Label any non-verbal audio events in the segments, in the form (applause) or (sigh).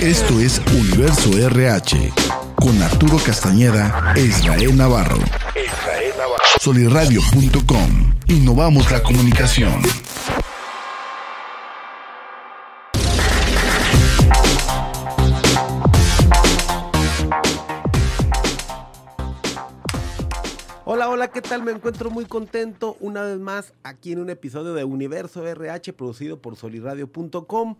Esto es Universo RH con Arturo Castañeda e Israel Navarro. Soliradio.com. Innovamos la comunicación. Hola, hola, ¿qué tal? Me encuentro muy contento una vez más aquí en un episodio de Universo RH producido por soliradio.com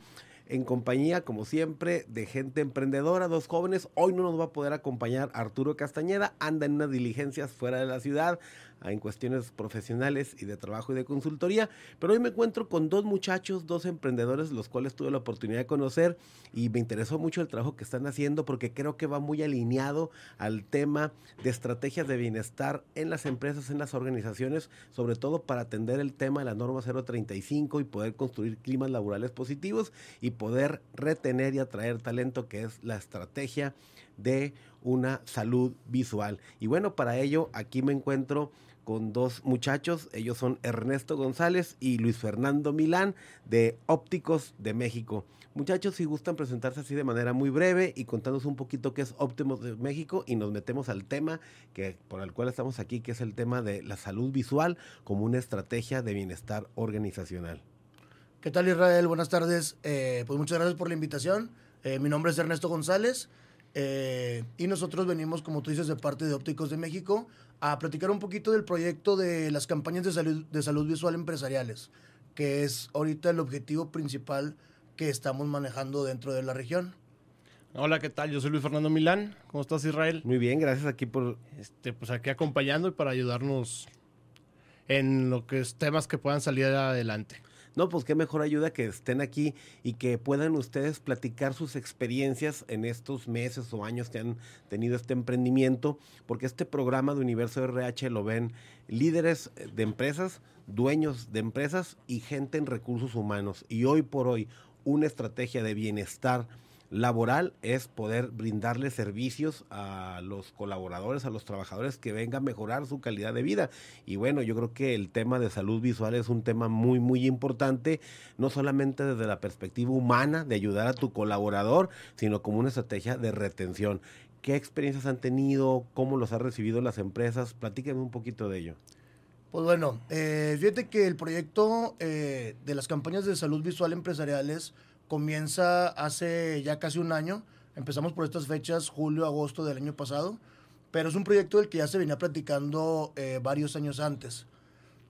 en compañía, como siempre, de gente emprendedora, dos jóvenes. Hoy no nos va a poder acompañar Arturo Castañeda, anda en unas diligencias fuera de la ciudad, en cuestiones profesionales y de trabajo y de consultoría. Pero hoy me encuentro con dos muchachos, dos emprendedores, los cuales tuve la oportunidad de conocer y me interesó mucho el trabajo que están haciendo porque creo que va muy alineado al tema de estrategias de bienestar en las empresas, en las organizaciones, sobre todo para atender el tema de la norma 035 y poder construir climas laborales positivos y poder retener y atraer talento, que es la estrategia de una salud visual. Y bueno, para ello aquí me encuentro con dos muchachos, ellos son Ernesto González y Luis Fernando Milán de Ópticos de México. Muchachos, si gustan presentarse así de manera muy breve y contarnos un poquito qué es Óptimos de México y nos metemos al tema que por el cual estamos aquí, que es el tema de la salud visual como una estrategia de bienestar organizacional. ¿Qué tal Israel? Buenas tardes. Eh, pues muchas gracias por la invitación. Eh, mi nombre es Ernesto González eh, y nosotros venimos, como tú dices, de parte de Ópticos de México a platicar un poquito del proyecto de las campañas de salud, de salud visual empresariales, que es ahorita el objetivo principal que estamos manejando dentro de la región. Hola, ¿qué tal? Yo soy Luis Fernando Milán. ¿Cómo estás, Israel? Muy bien, gracias aquí por... Este, pues aquí acompañando y para ayudarnos en lo que es temas que puedan salir adelante. No, pues qué mejor ayuda que estén aquí y que puedan ustedes platicar sus experiencias en estos meses o años que han tenido este emprendimiento, porque este programa de Universo RH lo ven líderes de empresas, dueños de empresas y gente en recursos humanos. Y hoy por hoy, una estrategia de bienestar laboral es poder brindarle servicios a los colaboradores, a los trabajadores que vengan a mejorar su calidad de vida. Y bueno, yo creo que el tema de salud visual es un tema muy, muy importante, no solamente desde la perspectiva humana de ayudar a tu colaborador, sino como una estrategia de retención. ¿Qué experiencias han tenido? ¿Cómo los ha recibido las empresas? Platíquenme un poquito de ello. Pues bueno, eh, fíjate que el proyecto eh, de las campañas de salud visual empresariales comienza hace ya casi un año. Empezamos por estas fechas, julio, agosto del año pasado, pero es un proyecto del que ya se venía platicando eh, varios años antes.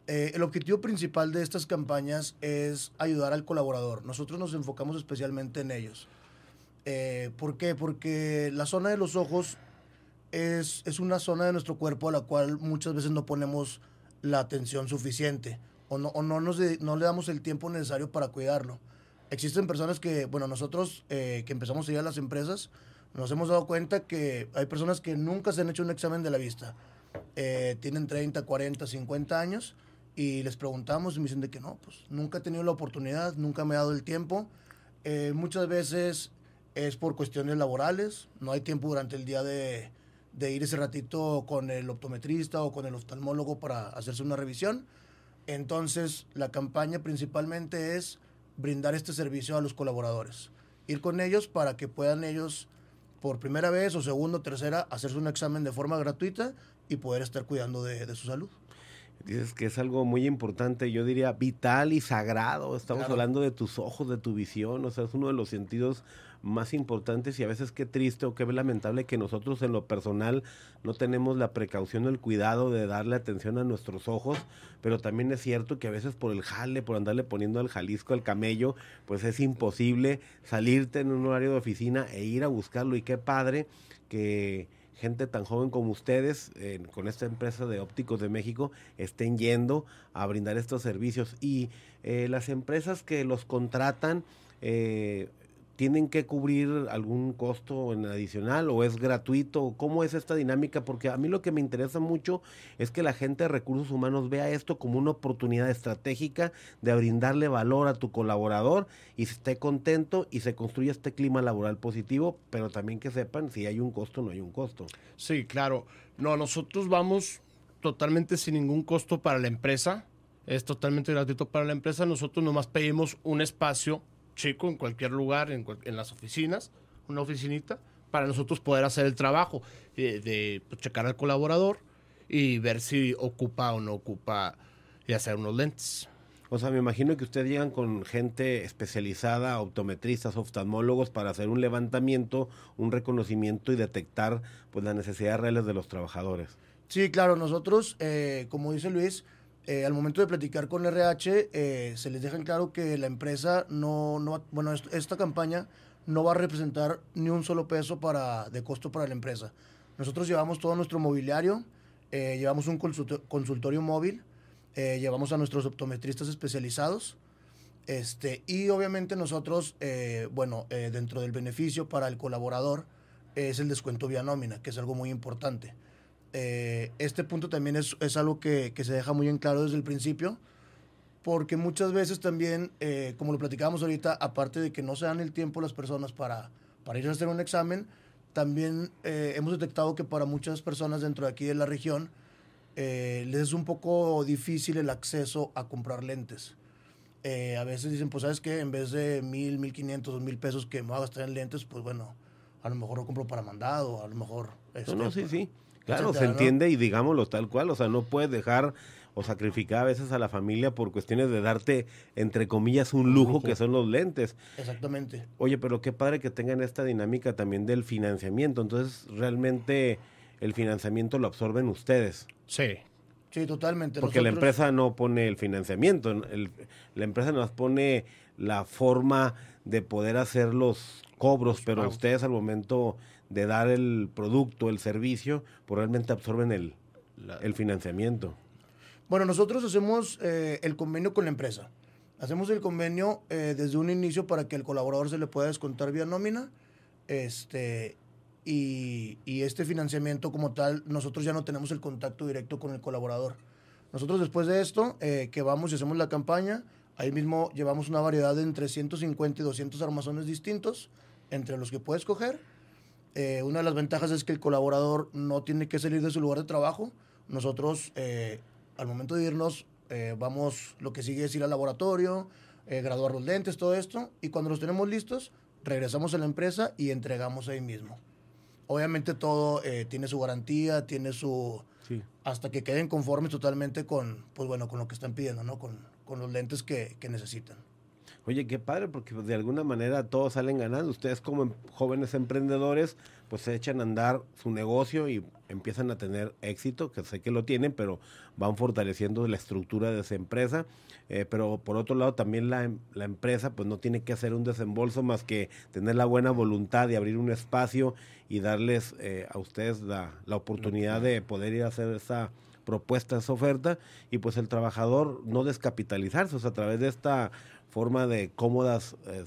Eh, el objetivo principal de estas campañas es ayudar al colaborador. Nosotros nos enfocamos especialmente en ellos. Eh, ¿Por qué? Porque la zona de los ojos es, es, una zona de nuestro cuerpo a la cual muchas veces no ponemos la atención suficiente o no, o no, nos no le damos el tiempo necesario para cuidarlo existen personas que, bueno, nosotros eh, que empezamos a ir a las empresas, nos hemos dado cuenta que hay personas que nunca se han hecho un examen de la vista. Eh, tienen 30, 40, 50 años y les preguntamos y me dicen de que no, pues nunca he tenido la oportunidad, nunca me he dado el tiempo. Eh, muchas veces es por cuestiones laborales, no hay tiempo durante el día de, de ir ese ratito con el optometrista o con el oftalmólogo para hacerse una revisión. Entonces, la campaña principalmente es brindar este servicio a los colaboradores. Ir con ellos para que puedan ellos, por primera vez o segunda o tercera, hacerse un examen de forma gratuita y poder estar cuidando de, de su salud. Dices que es algo muy importante, yo diría vital y sagrado. Estamos claro. hablando de tus ojos, de tu visión, o sea, es uno de los sentidos más importantes y a veces qué triste o qué lamentable que nosotros en lo personal no tenemos la precaución o el cuidado de darle atención a nuestros ojos, pero también es cierto que a veces por el jale, por andarle poniendo al Jalisco al camello, pues es imposible salirte en un horario de oficina e ir a buscarlo y qué padre que gente tan joven como ustedes, con esta empresa de ópticos de México, estén yendo a brindar estos servicios. Y eh, las empresas que los contratan, eh, ¿tienen que cubrir algún costo en adicional o es gratuito? ¿Cómo es esta dinámica? Porque a mí lo que me interesa mucho es que la gente de recursos humanos vea esto como una oportunidad estratégica de brindarle valor a tu colaborador y esté contento y se construya este clima laboral positivo, pero también que sepan si hay un costo o no hay un costo. Sí, claro. No, nosotros vamos totalmente sin ningún costo para la empresa. Es totalmente gratuito para la empresa. Nosotros nomás pedimos un espacio chico en cualquier lugar, en, en, las oficinas, una oficinita, para nosotros poder hacer el trabajo eh, de pues, checar al colaborador y ver si ocupa o no ocupa y hacer unos lentes. O sea, me imagino que ustedes llegan con gente especializada, optometristas, oftalmólogos, para hacer un levantamiento, un reconocimiento y detectar pues, las necesidades reales de los trabajadores. Sí, claro, nosotros, eh, como dice Luis, eh, al momento de platicar con RH, eh, se les deja claro que la empresa no, no bueno, est- esta campaña no va a representar ni un solo peso para, de costo para la empresa. Nosotros llevamos todo nuestro mobiliario, eh, llevamos un consulto- consultorio móvil, eh, llevamos a nuestros optometristas especializados, este, y obviamente nosotros, eh, bueno, dentro del beneficio para el colaborador es el descuento vía nómina, que es algo muy importante. Eh, este punto también es, es algo que, que se deja muy en claro desde el principio, porque muchas veces también, eh, como lo platicábamos ahorita, aparte de que no se dan el tiempo las personas para, para ir a hacer un examen, también eh, hemos detectado que para muchas personas dentro de aquí de la región eh, les es un poco difícil el acceso a comprar lentes. Eh, a veces dicen, pues sabes que en vez de mil, mil quinientos, dos mil pesos que me voy a gastar en lentes, pues bueno, a lo mejor lo compro para mandado, a lo mejor... este, No, no, sí, sí. Claro, se entiende y digámoslo tal cual. O sea, no puedes dejar o sacrificar a veces a la familia por cuestiones de darte, entre comillas, un lujo, que son los lentes. Exactamente. Oye, pero qué padre que tengan esta dinámica también del financiamiento. Entonces, realmente el financiamiento lo absorben ustedes. Sí. Sí, totalmente. Porque la empresa no pone el financiamiento, el- la empresa nos pone la forma de poder hacer los cobros, pero ustedes al momento de dar el producto, el servicio, pues realmente absorben el, el financiamiento. Bueno, nosotros hacemos eh, el convenio con la empresa. Hacemos el convenio eh, desde un inicio para que el colaborador se le pueda descontar vía nómina. Este, y, y este financiamiento como tal, nosotros ya no tenemos el contacto directo con el colaborador. Nosotros después de esto, eh, que vamos y hacemos la campaña, ahí mismo llevamos una variedad de entre 150 y 200 armazones distintos, entre los que puede escoger. Eh, una de las ventajas es que el colaborador no tiene que salir de su lugar de trabajo. Nosotros, eh, al momento de irnos, eh, vamos, lo que sigue es ir al laboratorio, graduar los lentes, todo esto, y cuando los tenemos listos, regresamos a la empresa y entregamos ahí mismo. Obviamente todo tiene su garantía, tiene su... Sí. hasta que queden conformes totalmente con, pues bueno, con lo que están pidiendo, ¿no? Con, con los lentes que, que necesitan. Oye, qué padre, porque pues, de alguna manera todos salen ganando. Ustedes como em- jóvenes emprendedores, pues se echan a andar su negocio y empiezan a tener éxito, que sé que lo tienen, pero van fortaleciendo la estructura de esa empresa. Eh, pero por otro lado, también la, em- la empresa pues no tiene que hacer un desembolso más que tener la buena voluntad de abrir un espacio y darles eh, a ustedes la, la oportunidad de poder ir a hacer esa propuesta, esa oferta, y pues el trabajador no descapitalizarse, o sea, a través de esta forma de cómodas eh,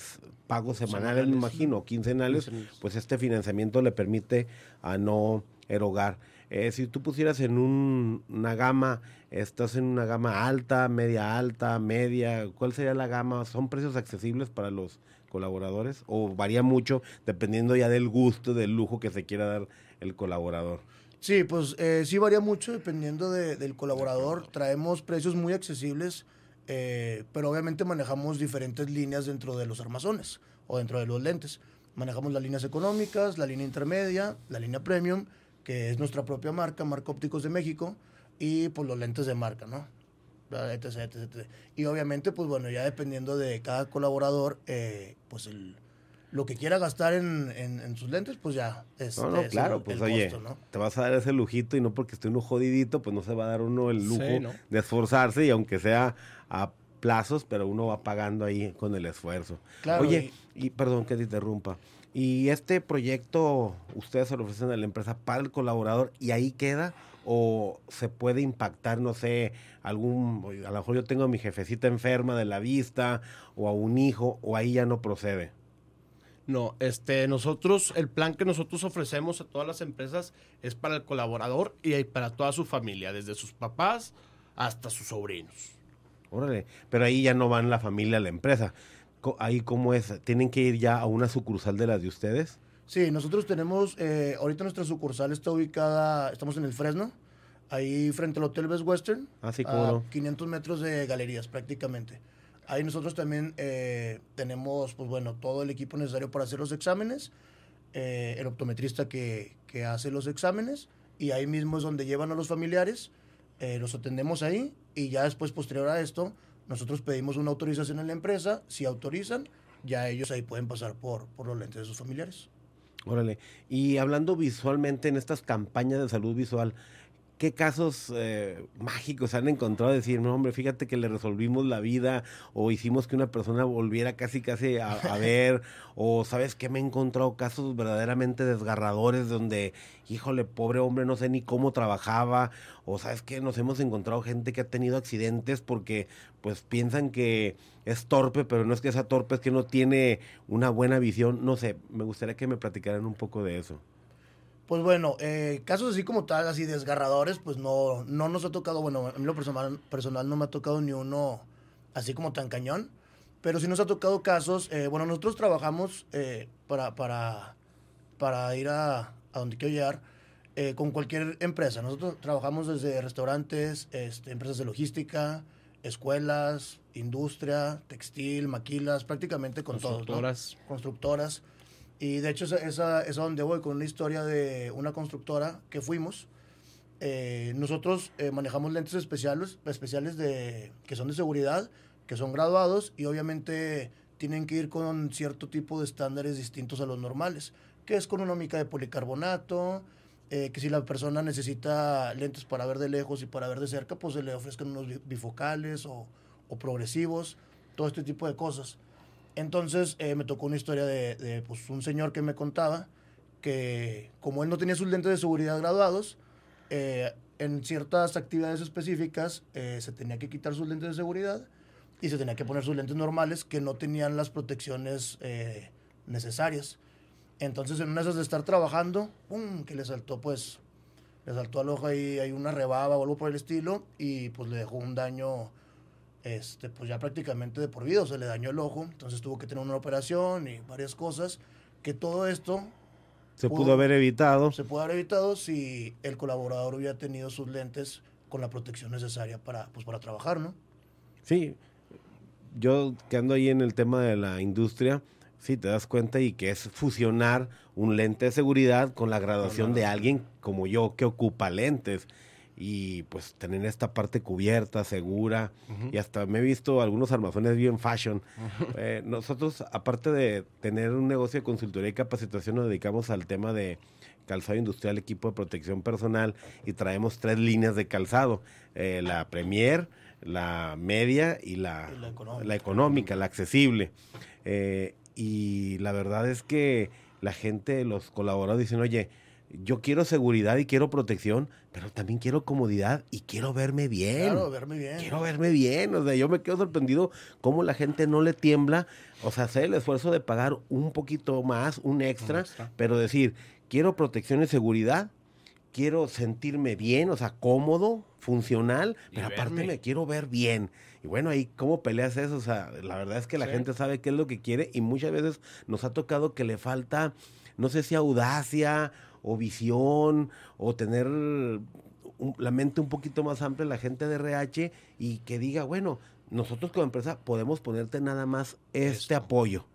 pagos semanales, me imagino, o quincenales, Quincenales. pues este financiamiento le permite a no erogar. Eh, si tú pusieras en un- una gama, estás en una gama alta, media alta, media, ¿cuál sería la gama? ¿Son precios accesibles para los colaboradores? ¿O varía mucho dependiendo ya del gusto, del lujo que se quiera dar el colaborador? Sí, pues eh, sí varía mucho dependiendo de- del colaborador. Traemos precios muy accesibles, eh, pero obviamente manejamos diferentes líneas dentro de los armazones o dentro de los lentes. Manejamos las líneas económicas, la línea intermedia, la línea premium, que es nuestra propia marca, Marca Ópticos de México, y pues los lentes de marca, ¿no? Etc, etc, etc. Y obviamente, pues bueno, ya dependiendo de cada colaborador, eh, pues el, lo que quiera gastar en, en- en sus lentes, pues ya es, No, no, es claro, el- pues el oye, costo, ¿no? te vas a dar ese lujito y no porque esté uno jodidito, pues no se va a dar uno el Sí, lujo ¿no? de esforzarse y aunque sea a plazos, pero uno va pagando ahí con el esfuerzo. Claro, Oye, y, perdón que te interrumpa. ¿Y este proyecto ustedes se lo ofrecen a la empresa para el colaborador y ahí queda? ¿O se puede impactar, no sé, algún, a lo mejor yo tengo a mi jefecita enferma de la vista o a un hijo o ahí ya no procede? No, este, nosotros, el plan que nosotros ofrecemos a todas las empresas es para el colaborador y para toda su familia, desde sus papás hasta sus sobrinos. Órale, pero ahí ya no van la familia a la empresa. Ahí cómo es, ¿tienen que ir ya a una sucursal de las de ustedes? Sí, nosotros tenemos, eh, ahorita nuestra sucursal está ubicada, estamos en el Fresno, ahí frente al Hotel Best Western, Ah, sí, cómo a no. 500 metros de galerías prácticamente. Ahí nosotros también eh, tenemos, pues bueno, todo el equipo necesario para hacer los exámenes. eh, el optometrista que, que hace los exámenes y ahí mismo es donde llevan a los familiares, eh, los atendemos ahí y ya después, posterior a esto, nosotros pedimos una autorización en la empresa, si autorizan, ya ellos ahí pueden pasar por, por los lentes de sus familiares. Órale. Y hablando visualmente en estas campañas de salud visual, ¿qué casos eh, mágicos han encontrado? Decir, no, hombre, fíjate que le resolvimos la vida o hicimos que una persona volviera casi, casi a, ver, o sabes que me he encontrado casos verdaderamente desgarradores donde, híjole, pobre hombre, no sé ni cómo trabajaba, o sabes que nos hemos encontrado gente que ha tenido accidentes porque pues piensan que es torpe, pero no es que sea torpe, es que no tiene una buena visión, no sé, me gustaría que me platicaran un poco de eso. Pues bueno, eh, casos así como tal, así desgarradores, pues no, no nos ha tocado, bueno, a mí lo personal, personal no me ha tocado ni uno así como tan cañón, pero sí nos ha tocado casos, eh, bueno, nosotros trabajamos eh, para, para, para ir a, a donde quiero llegar eh, con cualquier empresa. Nosotros trabajamos desde restaurantes, este, empresas de logística, escuelas, industria, textil, maquilas, prácticamente con todos. ¿no? Constructoras. Y de hecho, esa, es donde voy con una historia de una constructora que fuimos. Eh, nosotros eh, manejamos lentes especiales, especiales de, que son de seguridad, que son graduados y obviamente tienen que ir con cierto tipo de estándares distintos a los normales, que es con una mica de policarbonato, eh, que si la persona necesita lentes para ver de lejos y para ver de cerca, pues se le ofrezcan unos bi- bifocales o, o progresivos, todo este tipo de cosas. Entonces eh, me tocó una historia de, pues, un señor que me contaba que como él no tenía sus lentes de seguridad graduados, eh, en ciertas actividades específicas eh, se tenía que quitar sus lentes de seguridad y se tenía que poner sus lentes normales que no tenían las protecciones necesarias. Entonces en una de de estar trabajando, que le saltó pues, le saltó al ojo ahí, hay una rebaba o algo por el estilo y pues le dejó un daño este, pues ya prácticamente de por vida, o se le dañó el ojo, entonces tuvo que tener una operación y varias cosas, que todo esto Se Pudo- pudo haber evitado. se puede haber evitado si el colaborador hubiera tenido sus lentes con la protección necesaria para, pues, para trabajar, ¿no? Sí, yo que ando ahí en el tema de la industria, sí te das cuenta y que es fusionar un lente de seguridad con la graduación de alguien como yo que ocupa lentes y pues tener esta parte cubierta, segura y hasta me he visto algunos armazones bien fashion. (laughs) Eh, nosotros, aparte de tener un negocio de consultoría y capacitación, nos dedicamos al tema de calzado industrial, equipo de protección personal y traemos tres líneas de calzado, eh, la Premier, la media y la, Y la económica. la económica, la accesible. Eh, y la verdad es que la gente, los colaboradores dicen, oye, yo quiero seguridad y quiero protección, pero también quiero comodidad y quiero verme bien. Claro, verme bien. Quiero verme bien, o sea, yo me quedo sorprendido cómo la gente no le tiembla, o sea, hacer el esfuerzo de pagar un poquito más, un extra, extra. pero decir, quiero protección y seguridad, quiero sentirme bien, o sea, cómodo, funcional, Y pero aparte verme. me quiero ver bien. Y bueno, ahí, ¿cómo peleas eso? O sea, la verdad es que la Sí. gente sabe qué es lo que quiere y muchas veces nos ha tocado que le falta, no sé si audacia o visión o tener la mente un poquito más amplia la gente de RH y que diga, bueno, nosotros como empresa podemos ponerte nada más este Esto. apoyo.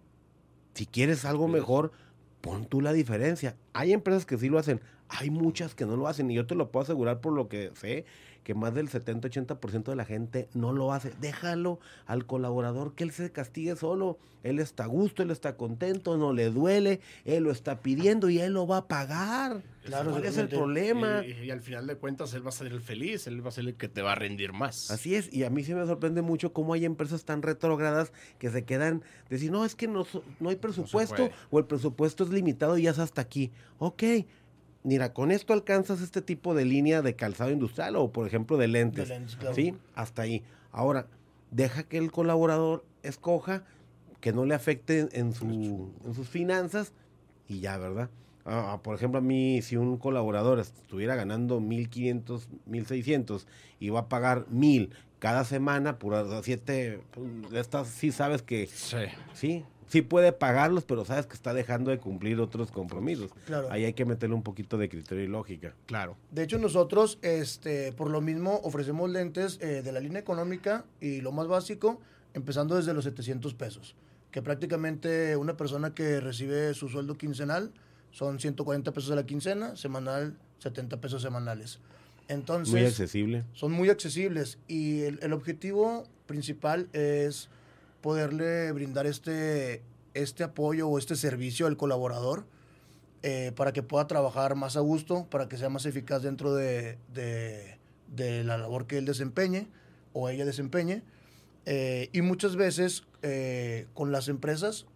Si quieres algo Sí. mejor, pon tú la diferencia. Hay empresas que sí lo hacen, hay muchas que no lo hacen y yo te lo puedo asegurar por lo que sé, que más del 70-80% de la gente no lo hace. Déjalo al colaborador que él se castigue solo. Él está a gusto, él está contento, no le duele, él lo está pidiendo y él lo va a pagar. Claro, ¿Cuál es el problema? Y, y al final de cuentas, él va a ser el feliz, él va a ser el que te va a rendir más. Así es, y a mí sí me sorprende mucho cómo hay empresas tan retrógradas que se quedan, decir, no, es que no, no hay presupuesto o el presupuesto es limitado y ya es hasta aquí. Ok, mira, con esto alcanzas este tipo de línea de calzado industrial o, por ejemplo, de lentes. De lentes, claro. Sí, hasta ahí. Ahora, deja que el colaborador escoja, que no le afecte en, su, en sus finanzas y ya, ¿verdad? Ah, ah, por ejemplo, a mí, si un colaborador estuviera ganando 1.500, 1.600 y va a pagar 1.000 cada semana por siete, pues, estas sí sabes que Sí. sí, sí puede pagarlos, pero sabes que está dejando de cumplir otros compromisos. Claro. Ahí hay que meterle un poquito de criterio y lógica. Claro. De hecho, nosotros, este, por lo mismo, ofrecemos lentes eh, de la línea económica y lo más básico, empezando desde los 700 pesos. Que prácticamente una persona que recibe su sueldo quincenal Son 140 pesos a la quincena, semanal 70 pesos semanales. Entonces, Muy accesible. son muy accesibles y el, el objetivo principal es poderle brindar este, este apoyo o este servicio al colaborador eh, para que pueda trabajar más a gusto, para que sea más eficaz dentro de, de- la labor que él desempeñe o ella desempeñe. Eh, y muchas veces eh, con las empresas,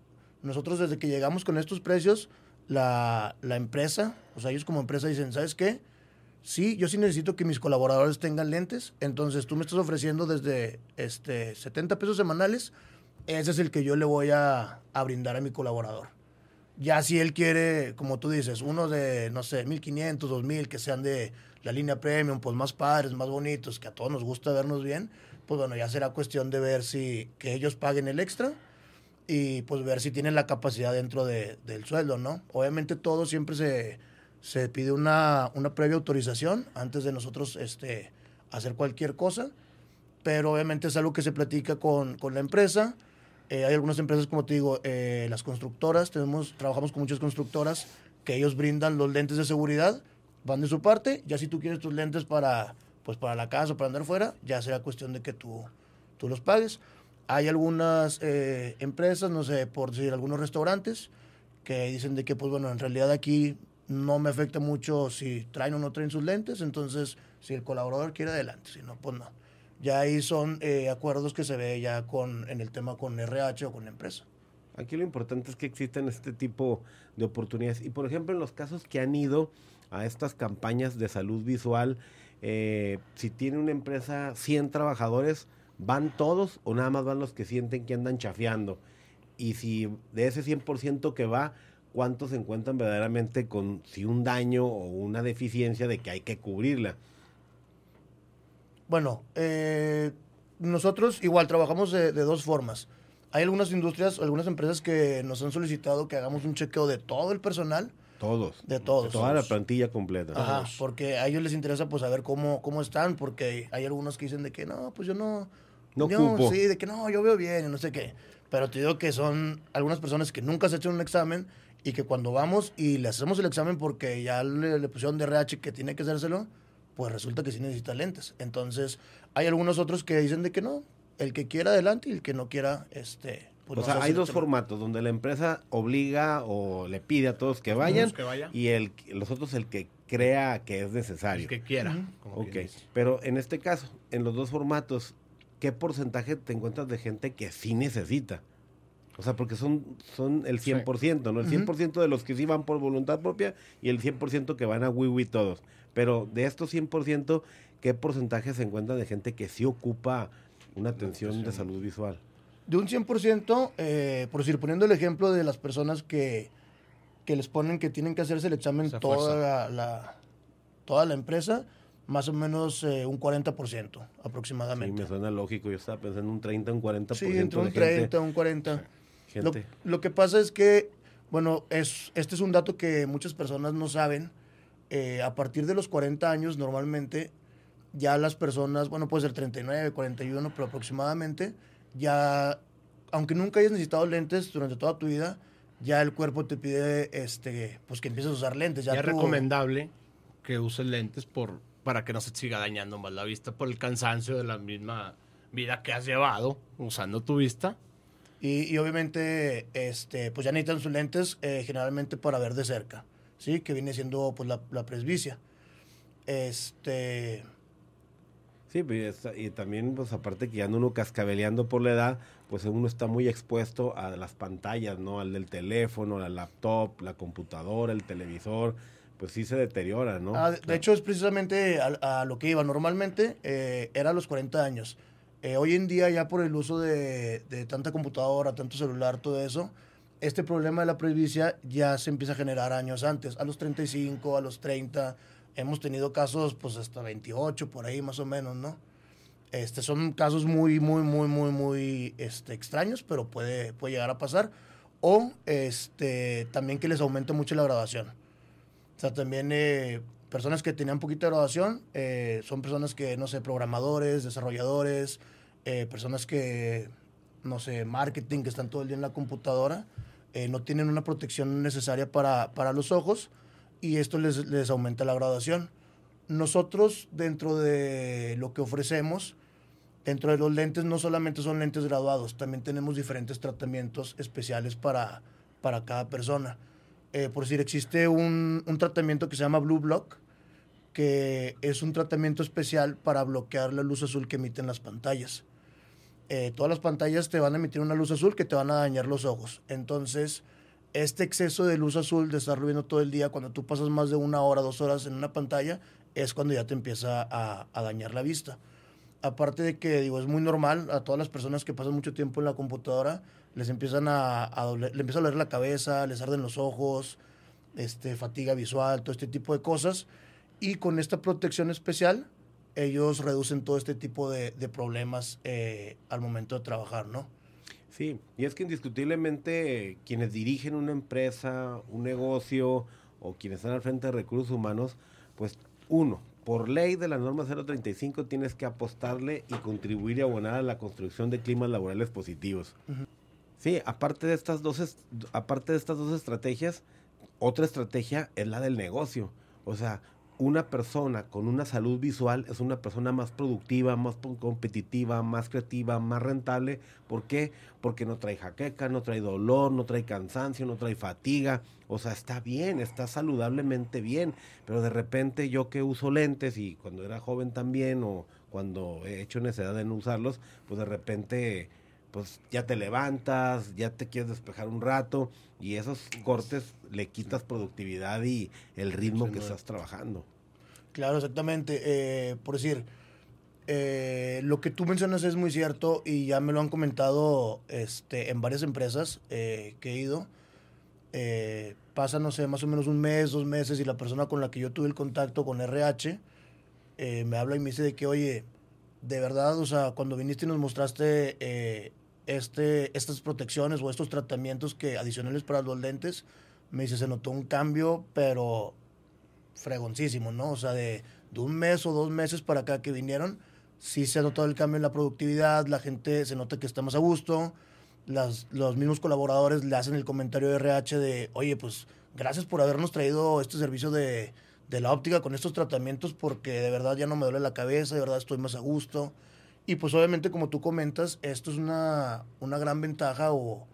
nosotros desde que llegamos con estos precios, la, la empresa, o sea, ellos como empresa dicen, ¿sabes qué? Sí, yo sí necesito que mis colaboradores tengan lentes, entonces tú me estás ofreciendo desde este, 70 pesos semanales, ese es el que yo le voy a, a brindar a mi colaborador. Ya si él quiere, como tú dices, uno de, no sé, 1500, 2000, que sean de la línea premium, pues más padres, más bonitos, que a todos nos gusta vernos bien, pues bueno, ya será cuestión de ver si que ellos paguen el extra y pues ver si tienen la capacidad dentro de- del sueldo, ¿no? Obviamente todo siempre se, se pide una, una previa autorización antes de nosotros este, hacer cualquier cosa, pero obviamente es algo que se platica con, con la empresa. Eh, hay algunas empresas, como te digo, eh, las constructoras, tenemos, trabajamos con muchas constructoras que ellos brindan los lentes de seguridad, van de su parte, ya si tú quieres tus lentes para, pues para la casa o para andar fuera, ya será cuestión de que tú, tú los pagues. Hay algunas eh, empresas, no sé, por decir, algunos restaurantes, que dicen de que, pues bueno, en realidad aquí no me afecta mucho si traen o no traen sus lentes, entonces si el colaborador quiere adelante, si no, pues no. Ya ahí son eh, acuerdos que se ve ya con, en el tema con RH o con la empresa. Aquí lo importante es que existen este tipo de oportunidades. Y por ejemplo, en los casos que han ido a estas campañas de salud visual, eh, si tiene una empresa 100 trabajadores, ¿van todos o nada más van los que sienten que andan chafeando? Y si de ese 100% que va, ¿cuántos se encuentran verdaderamente con si un daño o una deficiencia de que hay que cubrirla? Bueno, eh, nosotros igual trabajamos de, de dos formas. Hay algunas industrias, algunas empresas que nos han solicitado que hagamos un chequeo de todo el personal, Todos. de todos. Toda la plantilla completa. Ajá, porque a ellos les interesa pues saber cómo, cómo están, porque hay algunos que dicen de que no, pues yo no... No ocupo. Sí, de que no, yo veo bien y no sé qué. Pero te digo que son algunas personas que nunca se han hecho un examen y que cuando vamos y le hacemos el examen porque ya le, le pusieron de RH que tiene que hacérselo, pues resulta que sí necesita lentes. Entonces, hay algunos otros que dicen de que no, el que quiera adelante y el que no quiera, este... pues o no sea, se hay dos formatos, donde la empresa obliga o le pide a todos que vayan, que y el, los otros el que crea que es necesario. El que quiera. como ok, quien dice. pero en este caso, en los dos formatos, ¿qué porcentaje te encuentras de gente que sí necesita? O sea, porque son, son el 100%, ¿no? El 100% de los que sí van por voluntad propia y el 100% que van a Wiwi todos. Pero de estos 100%, ¿qué porcentaje se encuentra de gente que sí ocupa una atención de salud visual? De un 100%, eh, por decir, poniendo el ejemplo de las personas que, que les ponen que tienen que hacerse el examen toda la, la- toda la empresa, más o menos eh, un 40% Sí, aproximadamente. me suena lógico. Yo estaba pensando un 30, un 40% Sí, entre de un gente. 30, un 40. Lo, gente. lo que pasa es que, bueno, es, este es un dato que muchas personas no saben. Eh, a partir de los 40 años, normalmente, ya las personas, bueno, puede ser 39, 41, pero aproximadamente, ya, aunque nunca hayas necesitado lentes durante toda tu vida, ya el cuerpo te pide, este, pues que empieces a usar lentes. Ya Ya es recomendable que uses lentes por, para que no se siga dañando más la vista por el cansancio de la misma vida que has llevado usando tu vista. Y, y obviamente, este, pues ya necesitan sus lentes eh, generalmente para ver de cerca, ¿sí? Que viene siendo, pues, la, la presbicia. Este... Sí, pues, y también, pues aparte que ya anda uno cascabeleando por la edad, pues uno está muy expuesto a las pantallas, ¿no? Al del teléfono, la laptop, la computadora, el televisor, pues sí se deteriora, ¿no? Ah, de, de hecho, es precisamente a, a lo que iba. Normalmente eh, era a los 40 años. Eh, hoy en día, ya por el uso de, de tanta computadora, tanto celular, todo eso, este problema de la presbicia ya se empieza a generar años antes. A los 35, a los 30, hemos tenido casos pues hasta 28, por ahí más o menos, ¿no? Este, son casos muy, muy, muy, muy, muy este, extraños, pero puede, puede llegar a pasar. O este, también que les aumente mucho la graduación. O sea, también eh, personas que tenían poquita graduación eh, son personas que, no sé, programadores, desarrolladores, eh, personas que, no sé, marketing, que están todo el día en la computadora. eh, no tienen una protección necesaria para, para los ojos y esto les, les aumenta la graduación. Nosotros, dentro de lo que ofrecemos, dentro de los lentes no solamente son lentes graduados, también tenemos diferentes tratamientos especiales para, para cada persona. Eh, por decir, existe un, un tratamiento que se llama Blue Block, que es un tratamiento especial para bloquear la luz azul que emiten las pantallas. Eh, todas las pantallas te van a emitir una luz azul que te van a dañar los ojos. Entonces, este exceso de luz azul de estar viendo todo el día, cuando tú pasas más de una hora, dos horas en una pantalla, es cuando ya te empieza a, dañar la vista. Aparte de que, digo, es muy normal a todas las personas que pasan mucho tiempo en la computadora, les empiezan a, a doler, le empieza a doler la cabeza, les arden los ojos, este, fatiga visual, todo este tipo de cosas. Y con esta protección especial, ellos reducen todo este tipo de, de problemas eh, al momento de trabajar, ¿no? Sí, y es que indiscutiblemente eh, quienes dirigen una empresa, un negocio o quienes están al frente de recursos humanos, pues uno, por ley de la norma 035 tienes que apostarle y contribuir y abonar a la construcción de climas laborales positivos. Sí, aparte de estas dos aparte de estas dos estrategias, otra estrategia es la del negocio. O sea, una persona con una salud visual es una persona más productiva, más competitiva, más creativa, más rentable. ¿Por qué? Porque no trae jaqueca, no trae dolor, no trae cansancio, no trae fatiga. O sea, está bien, está saludablemente bien. Pero de repente yo que uso lentes y cuando era joven también o cuando he hecho necesidad de no usarlos, pues de repente pues ya te levantas, ya te quieres despejar un rato y esos cortes le quitas productividad y el ritmo que estás trabajando. Claro, exactamente. Eh, por decir, eh, lo que tú mencionas es muy cierto y ya me lo han comentado este, en varias empresas eh, que he ido. Pasa, no sé, más o menos un mes, dos meses y la persona con la que yo tuve el contacto con RH me habla y me dice de que, oye, de verdad, o sea, cuando viniste y nos mostraste este, estas protecciones o estos tratamientos que adicionales para los lentes, me dice, se notó un cambio, pero fregoncísimo, ¿no? O sea, de, de un mes o dos meses para acá que vinieron, sí se ha notado el cambio en la productividad, la gente se nota que está más a gusto, las, los mismos colaboradores le hacen el comentario de RH de, oye, pues gracias por habernos traído este servicio de, de la óptica con estos tratamientos porque de verdad ya no me duele la cabeza, de verdad estoy más a gusto. Y pues obviamente como tú comentas, esto es una, una gran ventaja o,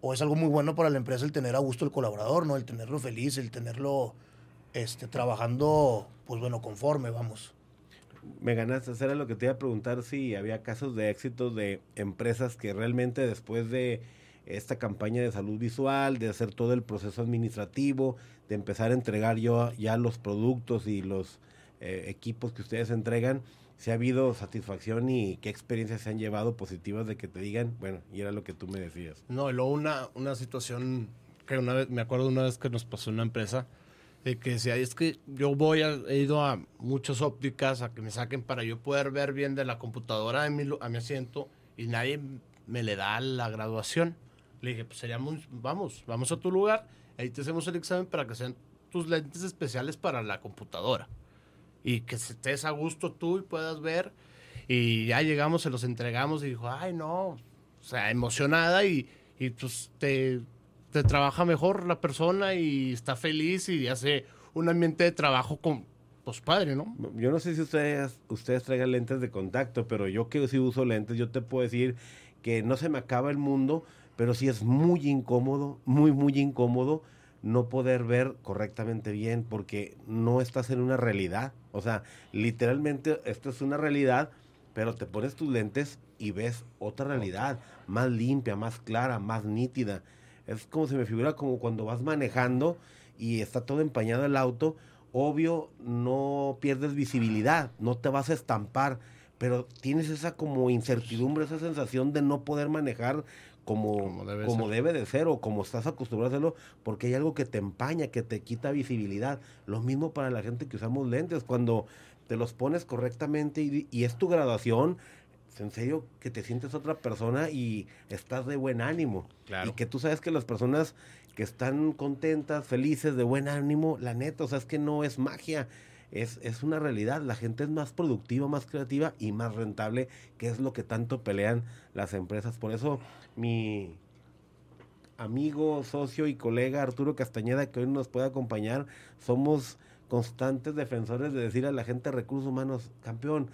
o es algo muy bueno para la empresa el tener a gusto el colaborador, ¿no? El tenerlo feliz, el tenerlo este, trabajando, pues bueno, conforme, vamos. Me ganaste, eso era lo que te iba a preguntar si había casos de éxito de empresas que realmente después de esta campaña de salud visual, de hacer todo el proceso administrativo, de empezar a entregar yo ya los productos y los eh, equipos que ustedes entregan, si ha habido satisfacción y qué experiencias se han llevado positivas de que te digan, bueno, y era lo que tú me decías. No, y luego una, una situación que una vez, me acuerdo una vez que nos pasó en una empresa, de que decía, es que yo voy, a, he ido a muchas ópticas a que me saquen para yo poder ver bien de la computadora a mi, a mi asiento y nadie me le da la graduación. Le dije, pues seríamos, vamos, vamos a tu lugar, ahí te hacemos el examen para que sean tus lentes especiales para la computadora. Y que estés a gusto tú y puedas ver. Y ya llegamos, se los entregamos y dijo, ay no, o sea, emocionada y, y pues te, te trabaja mejor la persona y está feliz y hace un ambiente de trabajo con, pues padre, ¿no? Yo no sé si ustedes, ustedes traigan lentes de contacto, pero yo que sí uso lentes, yo te puedo decir que no se me acaba el mundo, pero sí es muy incómodo, muy, muy incómodo no poder ver correctamente bien porque no estás en una realidad. O sea, literalmente esto es una realidad, pero te pones tus lentes y ves otra realidad, más limpia, más clara, más nítida. Es como se me figura como cuando vas manejando y está todo empañado el auto, obvio no pierdes visibilidad, no te vas a estampar, pero tienes esa como incertidumbre, esa sensación de no poder manejar como, Como debe como ser. debe de ser o como estás acostumbrado a hacerlo, porque hay algo que te empaña, que te quita visibilidad. Lo mismo para la gente que usamos lentes, cuando te los pones correctamente y, y es tu graduación, en serio que te sientes otra persona y estás de buen ánimo. Claro. Y que tú sabes que las personas que están contentas, felices, de buen ánimo, la neta, o sea, es que no es magia, es, es una realidad. La gente es más productiva, más creativa y más rentable, que es lo que tanto pelean las empresas. Por eso mi amigo, socio y colega Arturo Castañeda, que hoy nos puede acompañar. Somos constantes defensores de decir a la gente recursos humanos, campeón,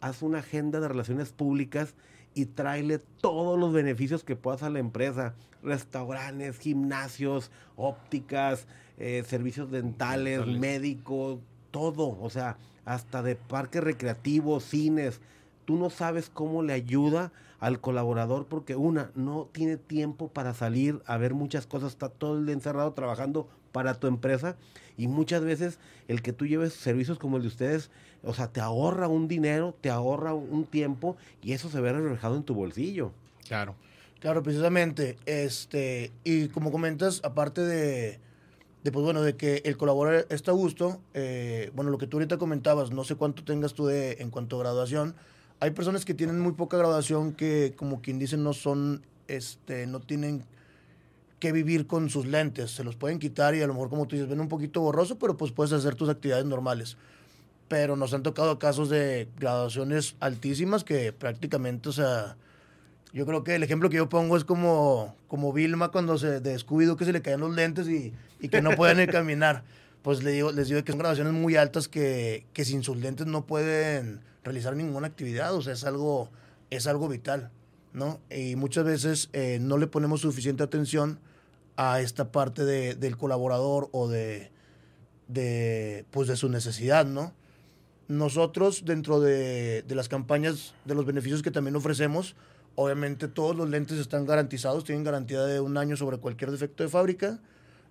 haz una agenda de relaciones públicas y tráele todos los beneficios que puedas a la empresa. Restaurantes, gimnasios, ópticas, eh, servicios dentales, Dentales. médicos, todo. O sea, hasta de parques recreativos, cines. Tú no sabes cómo le ayuda al colaborador porque una, no tiene tiempo para salir a ver muchas cosas, está todo el día encerrado trabajando para tu empresa y muchas veces el que tú lleves servicios como el de ustedes, o sea, te ahorra un dinero, te ahorra un tiempo y eso se ve reflejado en tu bolsillo. Claro. Claro, precisamente. Este, y como comentas, aparte de, de, pues bueno, de que el colaborador está a gusto, eh, bueno, lo que tú ahorita comentabas, no sé cuánto tengas tú de, en cuanto a graduación, hay personas que tienen muy poca graduación que, como quien dice, no son, este, no tienen que vivir con sus lentes, se los pueden quitar y a lo mejor, como tú dices, ven un poquito borroso, pero pues puedes hacer tus actividades normales. Pero nos han tocado casos de graduaciones altísimas que prácticamente, o sea, yo creo que el ejemplo que yo pongo es como, como Vilma cuando se de Scooby-Doo que se le caen los lentes y, y que no pueden ni (laughs) caminar. Pues le digo, les digo que son graduaciones muy altas que, que sin sus lentes no pueden realizar ninguna actividad. O sea, es algo, es algo vital, ¿no? Y muchas veces eh, no le ponemos suficiente atención a esta parte de, del colaborador o de, de, pues de su necesidad, ¿no? Nosotros, dentro de, de las campañas de los beneficios que también ofrecemos, Obviamente todos los lentes están garantizados, tienen garantía de un año sobre cualquier defecto de fábrica.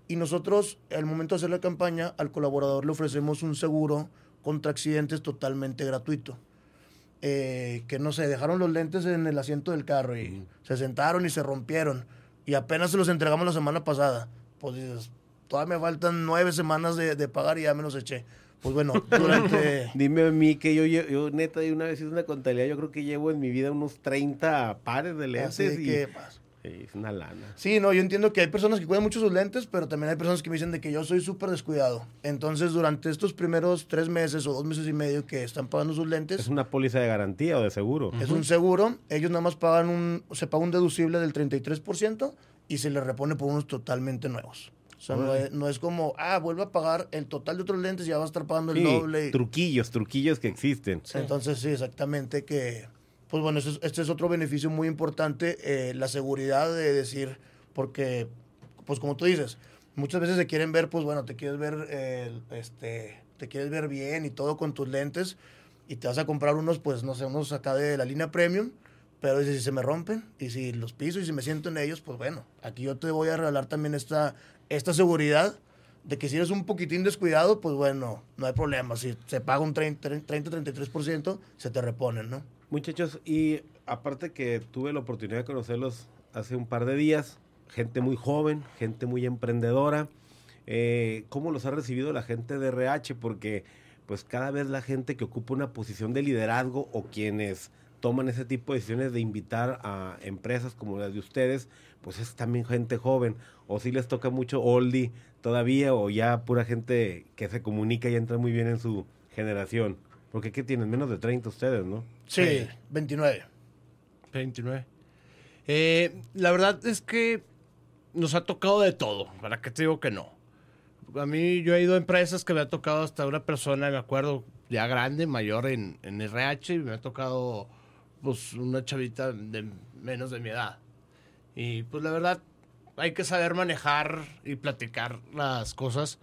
Y nosotros, al momento de hacer la campaña, al colaborador le ofrecemos un seguro contra accidentes totalmente gratuito. Eh, que no sé, dejaron los lentes en el asiento del carro y se sentaron y se rompieron. Y apenas se los entregamos la semana pasada. Pues dices, todavía me faltan nueve semanas de, de pagar y ya me los eché. Pues bueno, (laughs) durante... Dime a mí que yo, yo neta, de una vez hice una contabilidad, yo creo que llevo en mi vida unos 30 pares de así lentes de y que, pues, es una lana. Sí, no, yo entiendo que hay personas que cuidan mucho sus lentes, pero también hay personas que me dicen de que yo soy súper descuidado. Entonces, durante estos primeros tres meses o dos meses y medio que están pagando sus lentes, Es una póliza de garantía o de seguro. es un seguro, ellos nada más pagan un, se paga un deducible del 33% y se les repone por unos totalmente nuevos. O sea, no es, no es como, ah, vuelve a pagar el total de otros lentes y ya va a estar pagando el doble. y- truquillos, truquillos que existen. entonces, sí, exactamente que, pues bueno, este es, este es otro beneficio muy importante, eh, la seguridad de decir, porque, pues como tú dices, muchas veces se quieren ver, pues bueno, te quieres ver, eh, este, te quieres ver bien y todo con tus lentes y te vas a comprar unos, pues no sé, unos acá de la línea premium, pero dices, si se me rompen y si los piso y si me siento en ellos, pues bueno, aquí yo te voy a regalar también esta, esta seguridad de que si eres un poquitín descuidado, pues bueno, no hay problema. Si se paga un 30-33%, se te reponen, ¿no? Muchachos, y aparte que tuve la oportunidad de conocerlos hace un par de días, gente muy joven, gente muy emprendedora, eh, ¿cómo los ha recibido la gente de RH? Porque pues cada vez la gente que ocupa una posición de liderazgo o quienes toman ese tipo de decisiones de invitar a empresas como las de ustedes, pues es también gente joven, o si les toca mucho oldie todavía, o ya pura gente que se comunica y entra muy bien en su generación. Porque ¿qué tienen? Menos de 30 ustedes, ¿no? Sí, Sí. 29. 29. Eh, la verdad es que nos ha tocado de todo. ¿Para qué te digo que no? A mí yo he ido a empresas que me ha tocado hasta una persona, me acuerdo, ya grande, mayor en, en RH, y me ha tocado pues una chavita de menos de mi edad. Y pues la verdad hay que saber manejar y platicar las cosas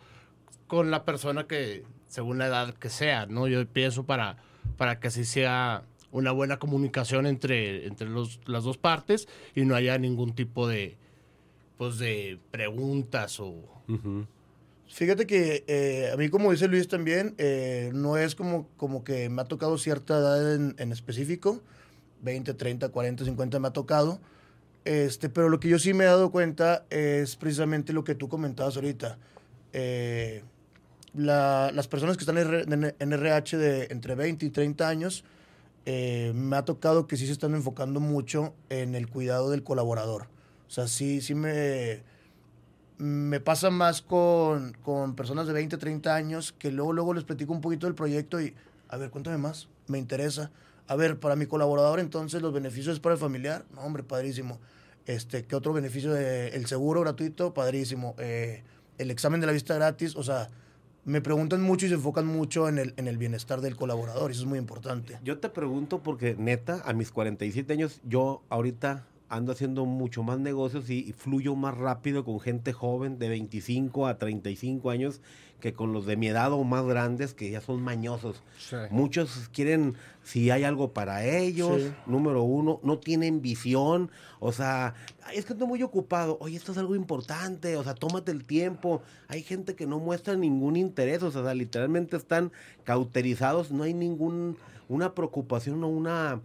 con la persona que, según la edad que sea, ¿no? Yo pienso para, para que así sea una buena comunicación entre, entre los, las dos partes y no haya ningún tipo de, pues, de preguntas o... Fíjate que eh, a mí, como dice Luis también, eh, no es como, como que me ha tocado cierta edad en, en específico, 20, 30, 40, 50 me ha tocado, este, pero lo que yo sí me he dado cuenta es precisamente lo que tú comentabas ahorita. Eh, la- las personas que están en, R- en- en RH de entre 20 y 30 años, eh, me ha tocado que sí se están enfocando mucho en el cuidado del colaborador. O sea, sí, sí me, me pasa más con, con personas de 20, 30 años que luego, luego les platico un poquito del proyecto y, a ver, cuéntame más, me interesa. A ver, para mi colaborador entonces los beneficios es para el familiar. No, hombre, padrísimo. Este, ¿Qué otro beneficio? El seguro gratuito, padrísimo. Eh, el examen de la vista gratis, o sea, me preguntan mucho y se enfocan mucho en el, en el bienestar del colaborador, y eso es muy importante. Yo te pregunto porque neta, a mis 47 años, yo ahorita ando haciendo mucho más negocios y, y fluyo más rápido con gente joven de 25 a 35 años que con los de mi edad o más grandes que ya son mañosos. Sí. Muchos quieren, si hay algo para ellos, Sí. número uno, no tienen visión, o sea, "Ay, es que estoy muy ocupado, oye, esto es algo importante, o sea, tómate el tiempo. Hay gente que no muestra ningún interés, o sea, literalmente están cauterizados, no hay ningún, una preocupación o una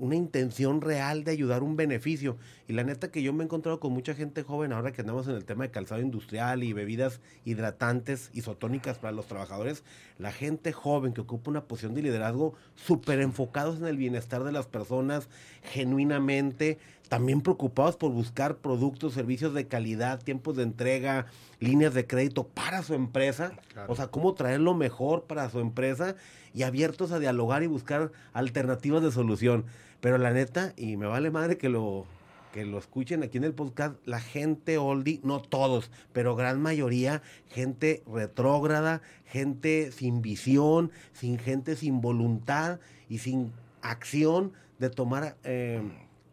una intención real de ayudar un beneficio. Y la neta que yo me he encontrado con mucha gente joven ahora que andamos en el tema de calzado industrial y bebidas hidratantes isotónicas para los trabajadores, la gente joven que ocupa una posición de liderazgo súper enfocados en el bienestar de las personas, genuinamente, también preocupados por buscar productos, servicios de calidad, tiempos de entrega, líneas de crédito para su empresa, Claro. o sea, cómo traer lo mejor para su empresa y abiertos a dialogar y buscar alternativas de solución. Pero la neta, y me vale madre que lo que lo escuchen aquí en el podcast, la gente oldie, no todos, pero gran mayoría, gente retrógrada, gente sin visión, sin gente sin voluntad y sin acción de tomar eh,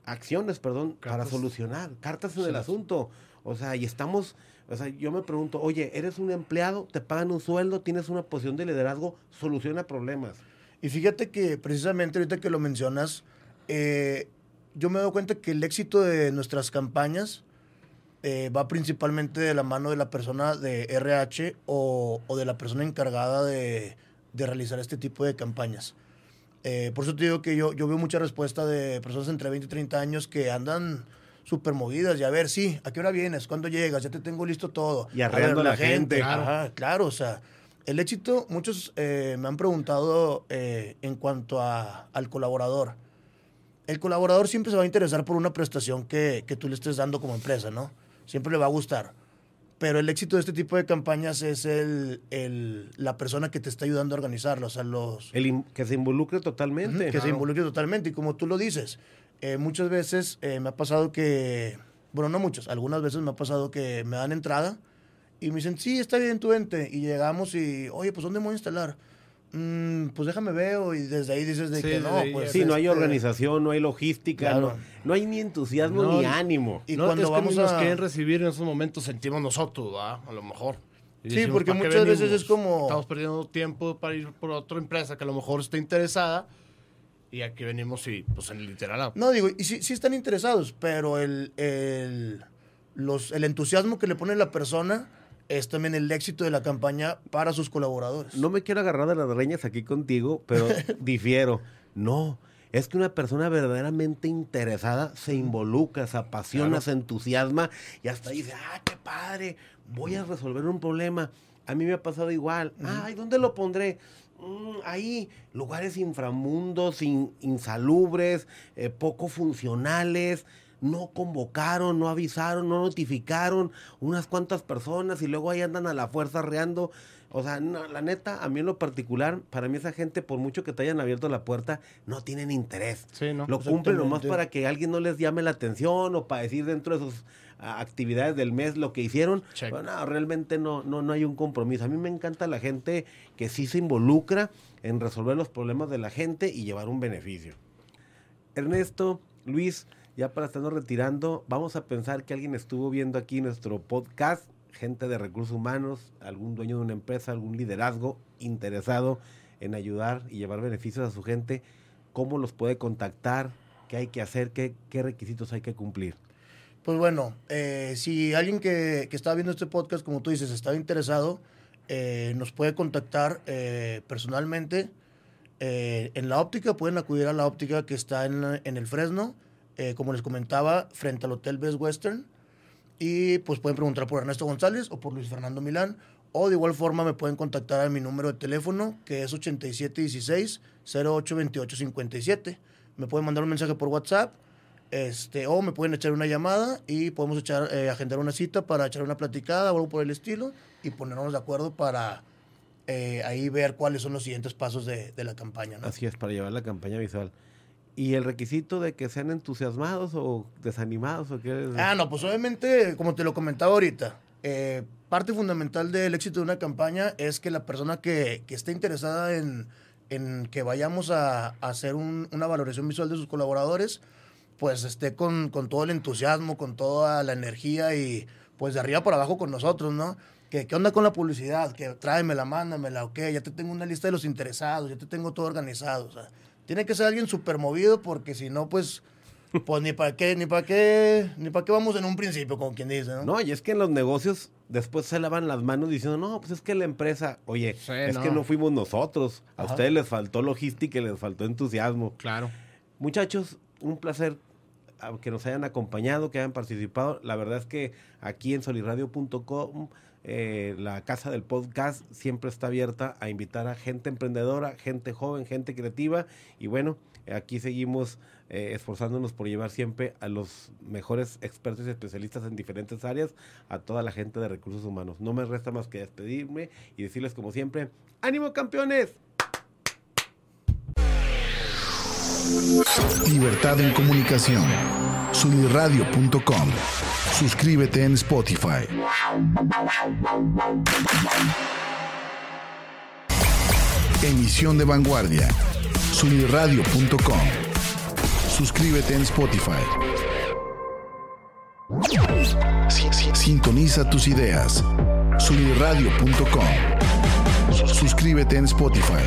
acciones, perdón, para solucionar, cartas en Sí. el asunto. O sea, y estamos, o sea, yo me pregunto, oye, eres un empleado, te pagan un sueldo, tienes una posición de liderazgo, soluciona problemas. Y fíjate que precisamente ahorita que lo mencionas, eh, yo me doy cuenta que el éxito de nuestras campañas eh, va principalmente de la mano de la persona de RH o, o de la persona encargada de, de realizar este tipo de campañas. Eh, por eso te digo que yo, yo veo mucha respuesta de personas entre 20 y 30 años que andan súper movidas y a ver, sí, ¿a qué hora vienes? ¿Cuándo llegas? Ya te tengo listo todo. Y arreando ver, a la gente. Claro, Claro. Ajá, claro, o sea, el éxito, muchos eh, me han preguntado eh, en cuanto a, al colaborador. El colaborador siempre se va a interesar por una prestación que, que tú le estés dando como empresa, ¿no? Siempre le va a gustar. Pero el éxito de este tipo de campañas es el, el- la persona que te está ayudando a organizarlo, o sea, los, El que se involucre totalmente. que se involucre totalmente. Y como tú lo dices, eh, muchas veces eh, me ha pasado que, bueno, no muchas, algunas veces me ha pasado que me dan entrada y me dicen, sí, está bien, tu ente. Y llegamos y, oye, pues ¿dónde me voy a instalar? "Mm, pues déjame veo. Y desde ahí dices de Sí, que no, pues. Sí, no hay este, organización, no hay logística, Claro. no, no hay ni entusiasmo No, ni ánimo. Y no, cuando es que vamos ni nos a- quieren recibir en esos momentos sentimos nosotros, ¿verdad? A lo mejor. Y Sí, porque ¿para qué muchas veces es como- Estamos perdiendo tiempo para ir por otra empresa que a lo mejor está interesada y aquí venimos y, pues, en literal... a- No, digo, y sí, sí están interesados, pero el, el, los, el entusiasmo que le pone la persona es también el éxito de la campaña para sus colaboradores. No me quiero agarrar de las reñas aquí contigo, pero (laughs) difiero. No, es que una persona verdaderamente interesada se involucra, se apasiona, Claro. se entusiasma y hasta dice, ah, qué padre, voy a resolver un problema. A mí me ha pasado igual. Ay, ¿dónde lo pondré? "Mm, ahí, lugares inframundos, in- insalubres, eh, poco funcionales. No convocaron, no avisaron, no notificaron unas cuantas personas y luego ahí andan a la fuerza reando. O sea, no, la neta, a mí en lo particular, para mí esa gente, por mucho que te hayan abierto la puerta, no tienen interés. Sí, ¿no? Lo cumplen nomás para que alguien no les llame la atención o para decir dentro de sus ah, actividades del mes lo que hicieron. Pero no, realmente no, no, no hay un compromiso. A mí me encanta la gente que sí se involucra en resolver los problemas de la gente y llevar un beneficio. Ernesto, Luis, ya para estarnos retirando, vamos a pensar que alguien estuvo viendo aquí nuestro podcast, gente de recursos humanos, algún dueño de una empresa, algún liderazgo interesado en ayudar y llevar beneficios a su gente, cómo los puede contactar, qué hay que hacer, qué, qué requisitos hay que cumplir. Pues bueno, eh, si alguien que, que está viendo este podcast, como tú dices, estaba interesado, eh, nos puede contactar eh, personalmente. En la óptica, pueden acudir a la óptica que está en, en el Fresno, eh, como les comentaba, frente al Hotel Best Western. Y pues pueden preguntar por Ernesto González o por Luis Fernando Milán. O de igual forma me pueden contactar a mi número de teléfono, que es 8716-082857. Me pueden mandar un mensaje por WhatsApp este, o me pueden echar una llamada y podemos echar, eh, agendar una cita para echar una platicada o algo por el estilo y ponernos de acuerdo para eh, ahí ver cuáles son los siguientes pasos de, la campaña. ¿no? Así es, para llevar la campaña visual. ¿Y el requisito de que sean entusiasmados o desanimados o qué? Ah, no, pues obviamente, como te lo comentaba ahorita, eh, parte fundamental del éxito de una campaña es que la persona que, que esté interesada en, en que vayamos a, a hacer un- una valoración visual de sus colaboradores, pues esté con, con todo el entusiasmo, con toda la energía y pues de arriba para abajo con nosotros, ¿no? Que, ¿Qué onda con la publicidad? Que tráemela, mándamela, ok, ya te tengo una lista de los interesados, ya te tengo todo organizado, o sea, tiene que ser alguien súper movido porque si no, pues, (laughs) pues ni para qué, ni para qué, ni para qué vamos en un principio, como quien dice, ¿no? No, y es que en los negocios después se lavan las manos diciendo, no, pues es que la empresa, oye, Sí, es no. que no fuimos nosotros. A Ajá. ustedes les faltó logística y les faltó entusiasmo. Claro. Muchachos, un placer ah, que nos hayan acompañado, que hayan participado. La verdad es que aquí en soliradio.com, eh, la casa del podcast siempre está abierta a invitar a gente emprendedora, gente joven, gente creativa. Y bueno, aquí seguimos eh, esforzándonos por llevar siempre a los mejores expertos y especialistas en diferentes áreas a toda la gente de recursos humanos. No me resta más que despedirme y decirles como siempre, ánimo campeones. Libertad en comunicación. Sunirradio.com. Suscríbete en Spotify. Emisión de vanguardia. Sunirradio.com. Suscríbete en Spotify. Si- si- Sintoniza tus ideas. Sunirradio.com. Suscríbete en Spotify.